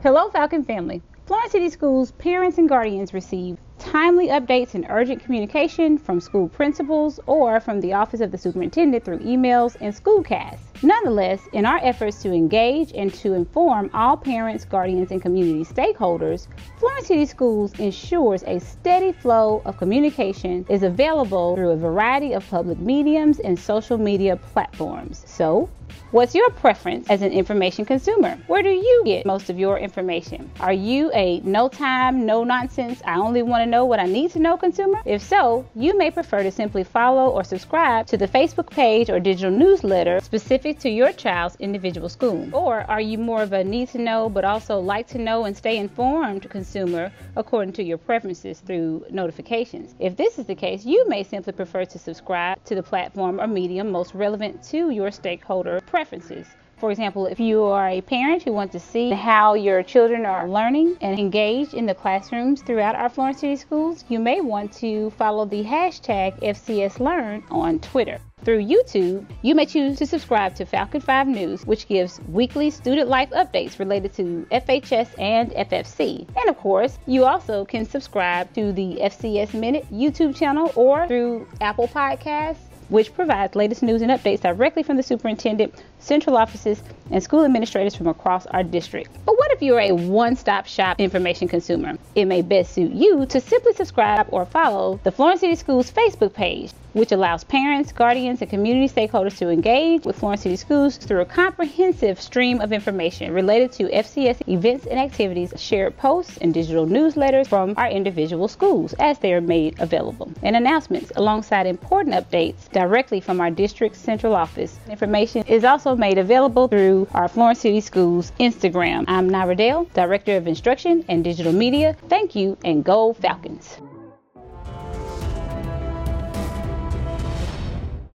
Hello, Falcon family. Florence City Schools parents and guardians receive timely updates and urgent communication from school principals or from the office of the superintendent through emails and schoolcasts. Nonetheless, in our efforts to engage and to inform all parents, guardians, and community stakeholders, Florence City Schools ensures a steady flow of communication is available through a variety of public mediums and social media platforms. So, What's your preference as an information consumer? Where do you get most of your information? Are you a no time, no nonsense, I only want to know what I need to know consumer? If so, you may prefer to simply follow or subscribe to the Facebook page or digital newsletter specific to your child's individual school. Or are you more of a need to know but also like to know and stay informed consumer according to your preferences through notifications? If this is the case, you may simply prefer to subscribe to the platform or medium most relevant to your stakeholder preferences. For example, if you are a parent who wants to see how your children are learning and engaged in the classrooms throughout our Florence City schools, you may want to follow the hashtag FCSLearn on Twitter. Through YouTube, you may choose to subscribe to Falcon 5 News, which gives weekly student life updates related to FHS and FFC. And of course, you also can subscribe to the FCS Minute YouTube channel or through Apple Podcasts which provides latest news and updates directly from the superintendent, central offices, and school administrators from across our district. But what if you're a one stop shop information consumer? It may best suit you to simply subscribe or follow the Florence City Schools Facebook page, which allows parents, guardians, and community stakeholders to engage with Florence City Schools through a comprehensive stream of information related to FCS events and activities, shared posts, and digital newsletters from our individual schools as they are made available, and announcements alongside important updates directly from our district central office. Information is also made available through our Florence City Schools Instagram. I'm Naradale, Director of Instruction and Digital Media. Thank you and go Falcons.